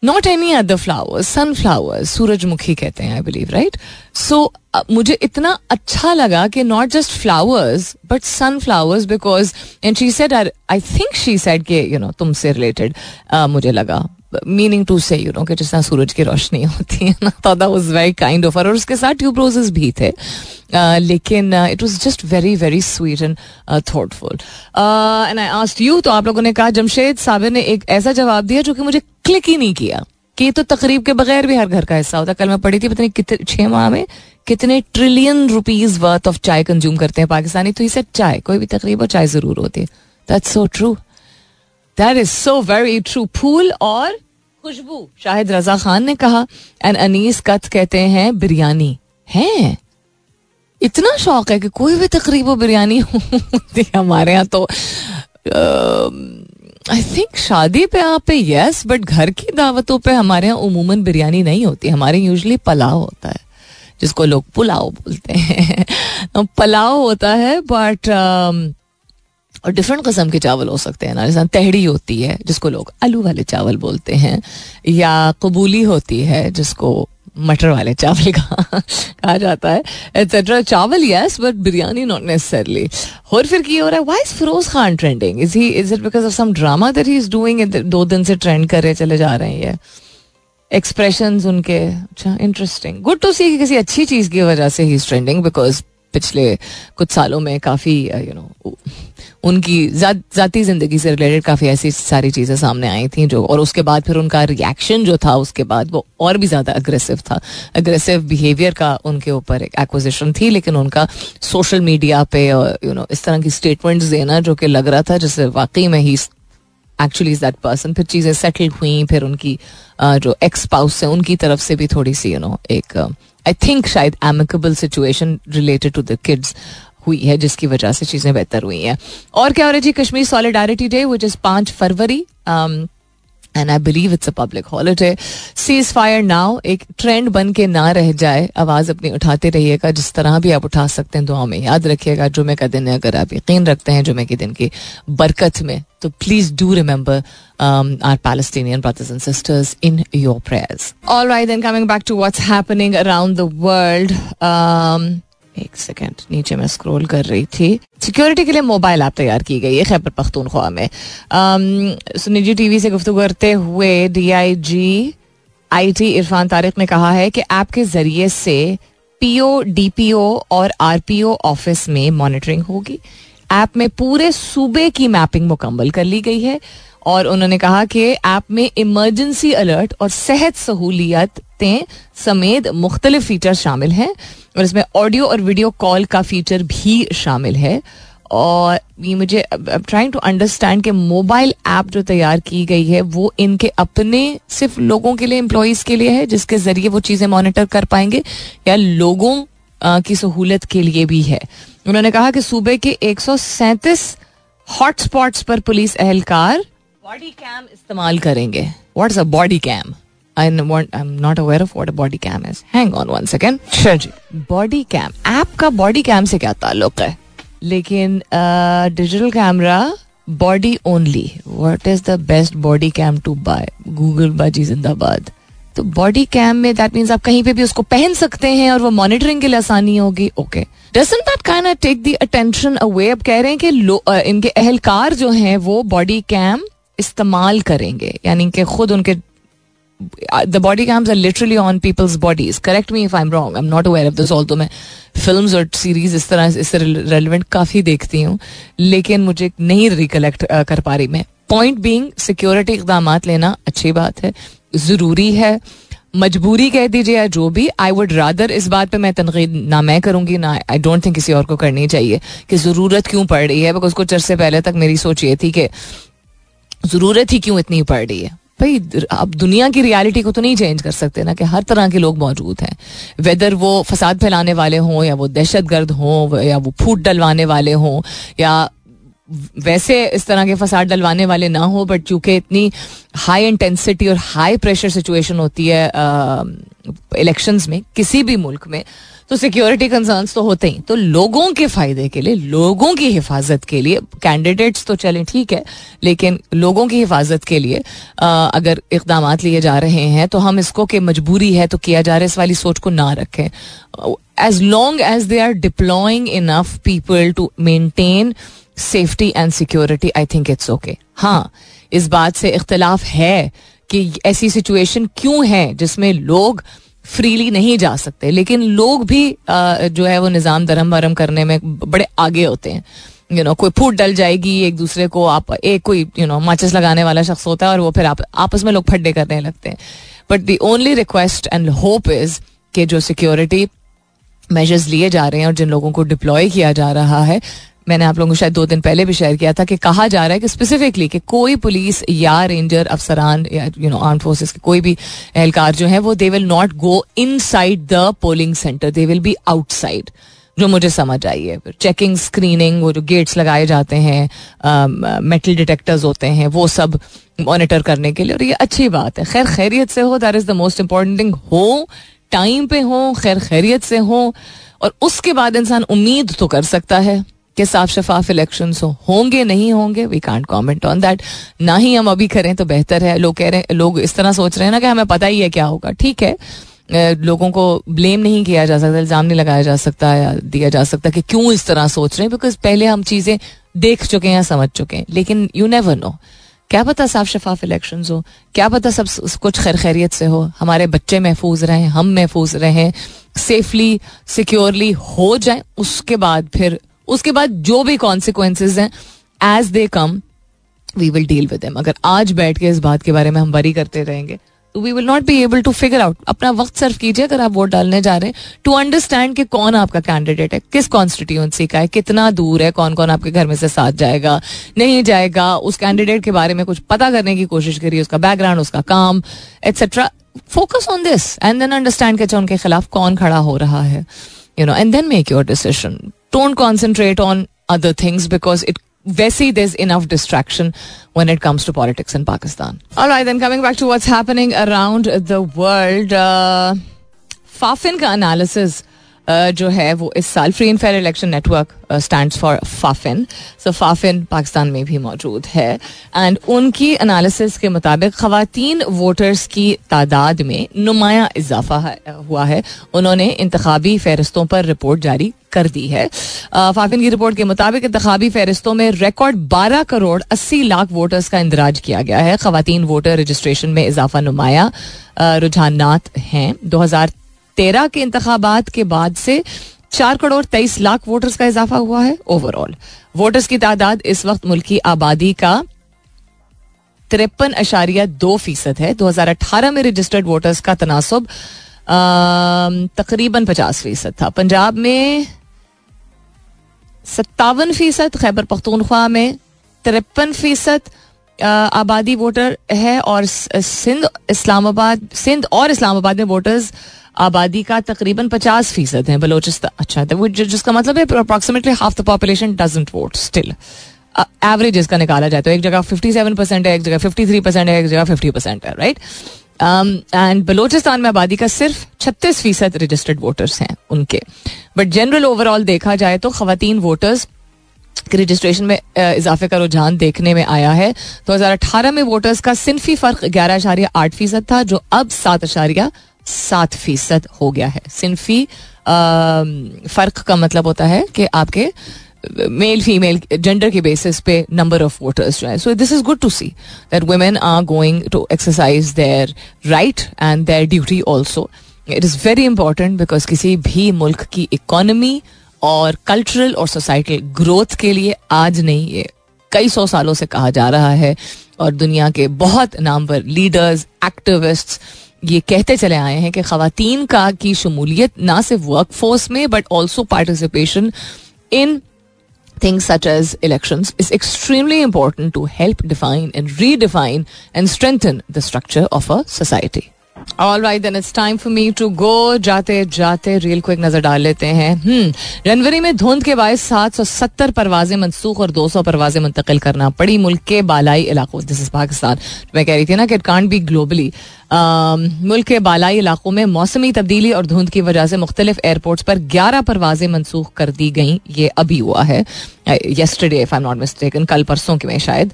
not any other flowers sunflowers सूरजमुखी कहते हैं आई बिलीव राइट सो मुझे इतना अच्छा लगा कि not just flowers but sun flowers because and she said I think she said के यू नो तुमसे रिलेटेड uh, मुझे लगा। Meaning to say you know कि जिस तरह सूरज की रोशनी होती है ना तो that was very kind of और उसके साथ ट्यूब रोजेस भी थे। लेकिन it was just very very sweet and thoughtful and I asked you तो आप लोगों ने कहा, जमशेद साबिर ने एक ऐसा जवाब दिया जो कि मुझे क्लिक ही नहीं किया। कि तो तकरीब के बगैर भी हर घर का हिस्सा होता। है कल मैं पढ़ी थी, पता नहीं कितने, छह माह में कितने ट्रिलियन रुपीज़ वर्थ ऑफ़ चाय कंज्यूम करते हैं पाकिस्तानी। तो इसे चाय, कोई भी तकरीब और चाय ज़रूर होती। है that's so true that is so very true फूल और खुशबू शाहिद रजा खान ने कहा एंड अनीस कत कहते हैं बिरयानी है इतना शौक है कि कोई भी तकरीब बिरयानी होती हमारे यहाँ तो आई थिंक शादी पे आप पे यस बट घर की दावतों पे हमारे यहाँ उमूमन बिरयानी नहीं होती हमारे यूजली पलाव होता है जिसको लोग पुलाव बोलते हैं पलाव होता है बट और डिफरेंट कस्म के चावल हो सकते हैं ना। तहड़ी होती है, जिसको लोग आलू वाले चावल बोलते हैं, या कबूली होती है, जिसको मटर वाले चावल कहा जाता है एटसेट्रा चावल yes but biryani not necessarily और फिर की हो रहा है why is Firoz Khan trending is he is it because of some drama that he is doing दो दिन से ट्रेंड कर रहे, चले जा रहे हैं एक्सप्रेशन उनके अच्छा इंटरेस्टिंग गुड टू सी किसी अच्छी चीज़ की वजह से ही इज़ ट्रेंडिंग बिकॉज़ पिछले कुछ सालों में काफ़ी यू नो उनकी ज़ाती ज़िंदगी से रिलेटेड काफ़ी ऐसी सारी चीज़ें सामने आई थी जो, और उसके बाद फिर उनका रिएक्शन जो था, उसके बाद वो और भी ज़्यादा अग्रेसिव था। अग्रेसिव बिहेवियर का उनके ऊपर एक एक्विजिशन थी, लेकिन उनका सोशल मीडिया पे यू नो इस तरह की स्टेटमेंट्स देना जो कि लग रहा था, जैसे वाकई में ही एक्चुअली इज़ दैट पर्सन फिर चीज़ें सेटल हुई, फिर उनकी जो एक्स पाउस है, उनकी तरफ़ से भी थोड़ी सी यू नो एक आई थिंक शायद amicable situation related to the kids हुई है, जिसकी वजह से चीज़ें बेहतर हुई हैं। और क्या हो रहा है जी, कश्मीर सॉलिडारिटी डे वो जिस पाँच फरवरी and I believe it's a public holiday ceasefire now एक ट्रेंड बन के ना रह जाए, आवाज़ अपनी उठाते रहिएगा, जिस तरह भी आप उठा सकते हैं दुआ में। याद रखिएगा, जुमे का दिन है, अगर आप यकीन रखते हैं जुमे के दिन की बरकत में तो please do remember our Palestinian brothers and sisters in your prayers all right then coming back to what's happening around the world एक सेकेंड नीचे मैं स्क्रॉल कर रही थी। सिक्योरिटी के लिए मोबाइल ऐप तैयार की गई है, खैबर पख्तूनख्वा में। निजी टीवी से गुफ्तु करते हुए D I G I T Irfan Tariq ने कहा है कि ऐप के ज़रिए से पीओ डीपीओ और आरपीओ ऑफ़िस में मॉनिटरिंग होगी। ऐप में पूरे सूबे की मैपिंग मुकम्मल कर ली गई है और उन्होंने कहा कि ऐप में इमरजेंसी अलर्ट और सेहत सहूलियतें समेत मुख्तलिफ़ फीचर शामिल हैं। और इसमें ऑडियो और वीडियो कॉल का फीचर भी शामिल है। और ये मुझे ट्राइंग टू अंडरस्टैंड कि मोबाइल ऐप जो तैयार की गई है, वो इनके अपने सिर्फ़ लोगों के लिए एम्प्लॉयज़ के लिए है, जिसके ज़रिए वो चीज़ें मॉनिटर कर पाएँगे, या लोगों की सहूलत के लिए भी है। उन्होंने कहा कि सूबे के एक सौ सैंतीस हॉटस्पॉट्स पर पुलिस एहलकार बॉडी कैम इस्तेमाल करेंगे। What's a body cam I want I am not aware of what a body cam is hang on one second ji body cam app का बॉडी कैम से क्या ताल्लुक है लेकिन digital camera body only what is the best body cam to buy Google बाजी जिंदाबाद तो body cam में दैट मीन्स आप कहीं पे भी उसको पहन सकते हैं और वो मॉनिटरिंग के लिए आसानी होगी। Okay doesn't that kind take the attention away अब कह रहे हैं कि इनके अहलकार जो हैं वो बॉडी कैम इस्तेमाल करेंगे। यानी कि खुद उनके the body cams are literally on people's bodies correct me if I am wrong I am not aware of this all तो मैं फ़िल्म और सीरीज़ इस तरह, इससे रेलिवेंट काफ़ी देखती हूँ, लेकिन मुझे नहीं रिकलेक्ट कर पा रही मैं। पॉइंट बींग सिक्योरिटी इकदाम लेना अच्छी बात है, ज़रूरी है। मजबूरी कह दीजिए या जो भी आई वुड रादर इस बात पे मैं तनकीद ना मैं करूँगी, ना आई डोंट थिंक किसी और को करनी चाहिए कि ज़रूरत क्यों पड़ रही है बिकॉज़ कुछ अरसे पहले तक मेरी सोच ये थी कि ज़रूरत ही क्यों इतनी पड़ रही है? भाई, अब दुनिया की रियलिटी को तो नहीं चेंज कर सकते ना कि हर तरह के लोग मौजूद हैं। वेदर वो फसाद फैलाने वाले हों या वो दहशत गर्द हों या वो फूट डलवाने वाले हों या वैसे इस तरह के फसाद डलवाने वाले ना हो बट चूँकि इतनी हाई इंटेंसिटी और हाई प्रेशर सिचुएशन होती है इलेक्शंस में, किसी भी मुल्क में तो सिक्योरिटी कंसर्न तो होते ही। तो लोगों के फ़ायदे के लिए लोगों की हिफाजत के लिए कैंडिडेट्स तो चलें ठीक है लेकिन लोगों की हिफाजत के लिए आ, अगर इकदाम लिए जा रहे हैं तो हम इसको कि मजबूरी है तो किया जा रहा है इस वाली सोच को ना रखें। As long as they are deploying enough people to maintain safety and security I think it's okay हाँ इस बात से इख्तलाफ है कि ऐसी सिचुएशन क्यों है जिसमें लोग फ्रीली नहीं जा सकते। लेकिन लोग भी आ, जो है वो निज़ाम दरम भरम करने में बड़े आगे होते हैं। यू you नो know, कोई फूट डल जाएगी एक दूसरे को आप एक कोई यू नो माचिस लगाने वाला शख्स होता है और वो फिर आप आपस में लोग फड्डे करने लगते हैं। But the only request and hope is के जो सिक्योरिटी मेजर्स लिए जा रहे हैं और जिन लोगों को डिप्लॉय किया जा रहा है मैंने आप लोगों को शायद दो दिन पहले भी शेयर किया था कि कहा जा रहा है कि स्पेसिफिकली कि कोई पुलिस या रेंजर अफसरान या यू नो आर्म फोर्सेस के कोई भी एहलकार जो है, वो they will not go inside the polling centre they will be outside जो मुझे समझ आई है। चेकिंग स्क्रीनिंग वो जो गेट्स लगाए जाते हैं मेटल डिटेक्टर्स होते हैं, वो सब मॉनिटर करने के लिए। और ये अच्छी बात है। खैर, खैरियत से हो that is the most important thing हो टाइम पे हो, खैर, खैरियत से हो। और उसके बाद इंसान उम्मीद तो कर सकता है। कि साफ़ शफाफ इलेक्शन हो? होंगे, नहीं होंगे we can't comment on that ना ही हम अभी करें तो बेहतर है। लोग कह रहे हैं, लोग इस तरह सोच रहे हैं ना कि हमें पता ही है क्या होगा। ठीक है। लोगों को ब्लेम नहीं किया जा सकता, इल्ज़ाम नहीं लगाया जा सकता या दिया जा सकता कि क्यों इस तरह सोच रहे हैं बिकॉज़ पहले हम चीज़ें देख चुके हैं या समझ चुके हैं। लेकिन यू नेवर नो क्या पता साफ़ शफाफ इलेक्शन हो? क्या पता सब कुछ खैर खैरियत से हो? हमारे बच्चे महफूज रहें, हम महफूज रहें सेफली सिक्योरली हो जाए, उसके बाद फिर उसके बाद जो भी कॉन्सिक्वेंसेज हैं as they come we will deal with अगर आज बैठ के इस बात के बारे में हम वरी करते रहेंगे तो we will not be able to figure out अपना वक्त सर्व कीजिए अगर आप वोट डालने जा रहे हैं टू अंडरस्टैंड कि कौन आपका कैंडिडेट है, किस कॉन्स्टिट्यूंसी का है, कितना दूर है कौन कौन आपके घर में से साथ जाएगा, नहीं जाएगा, उस कैंडिडेट के बारे में कुछ पता करने की कोशिश करिए, उसका बैकग्राउंड उसका काम etcetera focus on this and then understand के उनके खिलाफ कौन खड़ा हो रहा है you know and then make your decision don't concentrate on other things because it Vesi, there's enough distraction when it comes to politics in Pakistan. All right, then coming back to what's happening around the world, uh, Fafin ka analysis जो है वो इस साल free and fair election network stand for FAFEN so FAFEN Pakistan में भी मौजूद है. And उनकी एनालिसिस के मुताबिक खातन वोटर्स की तादाद में नुमाया इजाफा हुआ है. उन्होंने इंतबी फहरिस्तों पर रिपोर्ट जारी कर दी है. फाफिन की रिपोर्ट के मुताबिक इंतबी फहरिस्तों में रिकॉर्ड 12 करोड़ 80 लाख वोटर्स का इंदराज किया गया है. खातन वोटर रजिस्ट्रेशन में इजाफा नुमाया रुझान हैं. तेरह के इंतबात के बाद से चार करोड़ तेईस लाख वोटर्स का इजाफा हुआ है ओवरऑल वोटर्स की तादाद इस वक्त मुल्क की आबादी का तिरपन अशारिया दो फ़ीसद है। दो हज़ार अठारह में रजिस्टर्ड वोटर्स का तनासब तकरीबन पचास फ़ीसद था। पंजाब में सत्तावन फ़ीसद, खैबर पख्तूनख्वा में तिरपन फ़ीसद आबादी वोटर है और सिंध इस्लामाबाद, सिंध और इस्लामाबाद में वोटर्स आबादी का तकरीबन पचास फ़ीसद है बलोचिस्तान अच्छा तो जिसका मतलब है approximately half the population doesn't vote still average इसका निकाला जाए तो एक जगह फिफ्टी सेवन परसेंट है, एक जगह फिफ्टी थ्री परसेंट है, एक जगह फिफ्टी परसेंट है राइट एंड बलोचिस्तान में आबादी का सिर्फ़ छत्तीस फ़ीसद रजिस्टर्ड वोटर्स हैं उनके। बट जनरल ओवरऑल देखा जाए तो खातन वोटर्स के रजिस्ट्रेशन में इजाफे का रुझान देखने में आया है। दो हज़ार अठारह में वोटर्स का सिंफी फ़र्क ग्यारह अशारिया आठ फ़ीसद था, जो अब सात अशारिया सात फ़ीसद हो गया है। सिंफी फ़र्क का मतलब होता है कि आपके मेल, फीमेल जेंडर के बेसिस पे नंबर ऑफ़ वोटर्स जो है। So this is good to see that women are going to exercise their right and their duty also it is very important because किसी भी मुल्क की इकोनॉमी और cultural और सोसाइटल ग्रोथ के लिए आज नहीं, ये कई सौ सालों से कहा जा रहा है और दुनिया के बहुत नामवर लीडर्स एक्टिविस्ट्स ये कहते चले आए हैं कि खातन का की शमूलियत ना सिर्फ़ वर्क फोर्स में but also participation in things such as elections is extremely important to help define and redefine and strengthen the structure of a society. All right, then it's time for me to go. जाते जाते rail को एक नज़र डाल लेते हैं हम्म जनवरी में धुंध के बायस सात सौ सत्तर परवाजें मनसूख और दो सौ परवाजें मुंतकिल करना पड़ी मुल्क के बालाई इलाकों दिस इज़ पाकिस्तान मैं कह रही थी ना कि इट कांट बी ग्लोबली मुल्क के बालाई इलाकों में मौसमी तब्दीली और धुंध की वजह से मुख्तलिफ़ एयरपोर्ट्स पर ग्यारह परवाजें मनसूख कर दी गई। ये अभी हुआ है। Yesterday if I am not mistaken कल परसों के में शायद।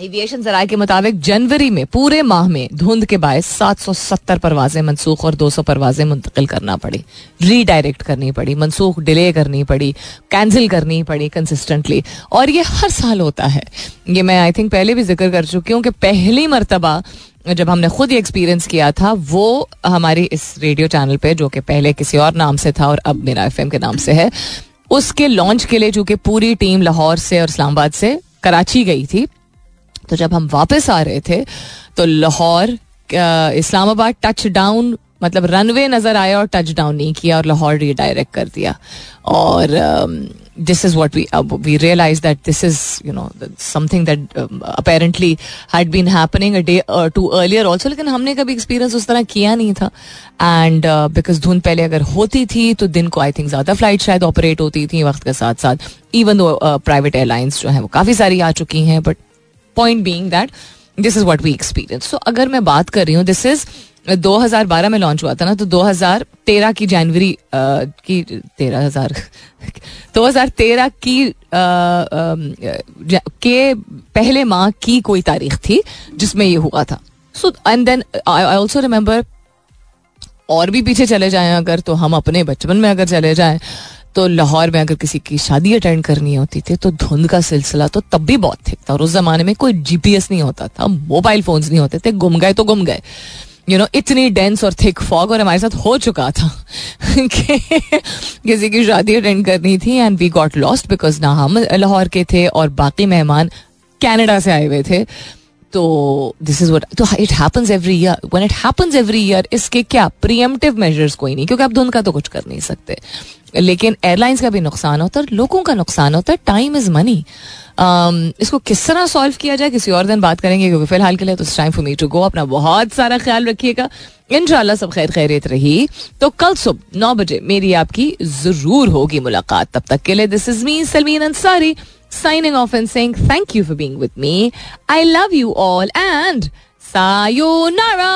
एविएशन जराये के मुताबिक जनवरी में, पूरे माह में धुंध के बायस 770 परवाजें मनसूख और 200 परवाजें मुंतकिल करना पड़ी। रीडायरेक्ट करनी पड़ी, मनसूख डिले करनी पड़ी कैंसिल करनी पड़ी कंसिस्टेंटली और ये हर साल होता है। ये मैं आई थिंक पहले भी ज़िक्र कर चुकी हूँ कि पहली मरतबा जब हमने खुद ही एक्सपीरियंस किया था, वो हमारी इस रेडियो चैनल पे, जो कि पहले किसी और नाम से था और अब मेरा एफ़ के नाम से है, उसके लॉन्च के लिए चूँकि पूरी टीम लाहौर से और इस्लामाबाद से कराची गई थी तो जब हम वापस आ रहे थे तो लाहौर इस्लामाबाद टच डाउन मतलब रनवे नज़र आया और टच डाउन नहीं किया और लाहौर रीडायरेक्ट कर दिया। और this is what we we realise that this is you know something that apparently had been happening a day two earlier also लेकिन हमने कभी एक्सपीरियंस उस तरह किया नहीं था। एंड बिकॉज़ धुंध पहले अगर होती थी तो दिन को आई थिंक ज़्यादा फ़्लाइट शायद ऑपरेट होती थी वक्त के साथ साथ इवन दो प्राइवेट एयरलाइंस जो है, वो काफ़ी सारी आ चुकी हैं but point being that this is what we experience so अगर मैं बात कर रही हूँ दिस इज़ 2012 में लॉन्च हुआ था ना तो 2013 की जनवरी की तेरह हज़ार दो हज़ार तेरह की आ, आ, के पहले माह की कोई तारीख थी जिसमें ये हुआ था so and then I also remember और भी पीछे चले जाएँ अगर तो हम अपने बचपन में अगर चले जाएँ तो लाहौर में अगर किसी की शादी अटेंड करनी होती थी तो धुंध का सिलसिला तो तब भी बहुत थिक था। और उस जमाने में कोई जीपीएस नहीं होता था मोबाइल फोन्स नहीं होते थे, गुम गए तो गुम गए। यू नो इतनी डेंस और थिक फॉग और हमारे साथ हो चुका था कि किसी की शादी अटेंड करनी थी and we got lost because ना हम लाहौर के थे और बाकी मेहमान कैनेडा से आए हुए थे। तो दिस इज़ वट तो it happens every year one it happens every year इसके क्या प्रियमटिव मेजर्स कोई नहीं, क्योंकि आप धुंध का तो कुछ कर नहीं सकते। लेकिन एयरलाइंस का भी नुकसान होता है लोगों का नुकसान होता है। टाइम इज़ मनी इसको किस तरह सॉल्व किया जाए? किसी और दिन बात करेंगे, क्योंकि फ़िलहाल के लिए तो time for me to go अपना बहुत सारा ख्याल रखिएगा। इनशाला सब खैर खैरियत रही। तो कल सुबह नौ बजे मेरी आपकी ज़रूर होगी मुलाकात। तब तक के लिए this is me Salmeen Ansari signing off and saying thank you for being with me. I love you all and sayonara.